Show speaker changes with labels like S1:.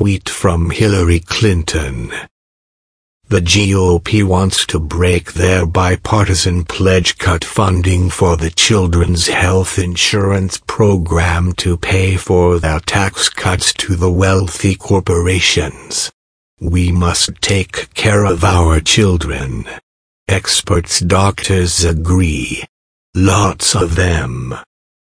S1: tweet from Hillary Clinton. The GOP wants to break their bipartisan pledge cut funding for the Children's Health Insurance Program to pay for their tax cuts to the wealthy corporations. We must take care of our children. Experts doctors agree. Lots of them.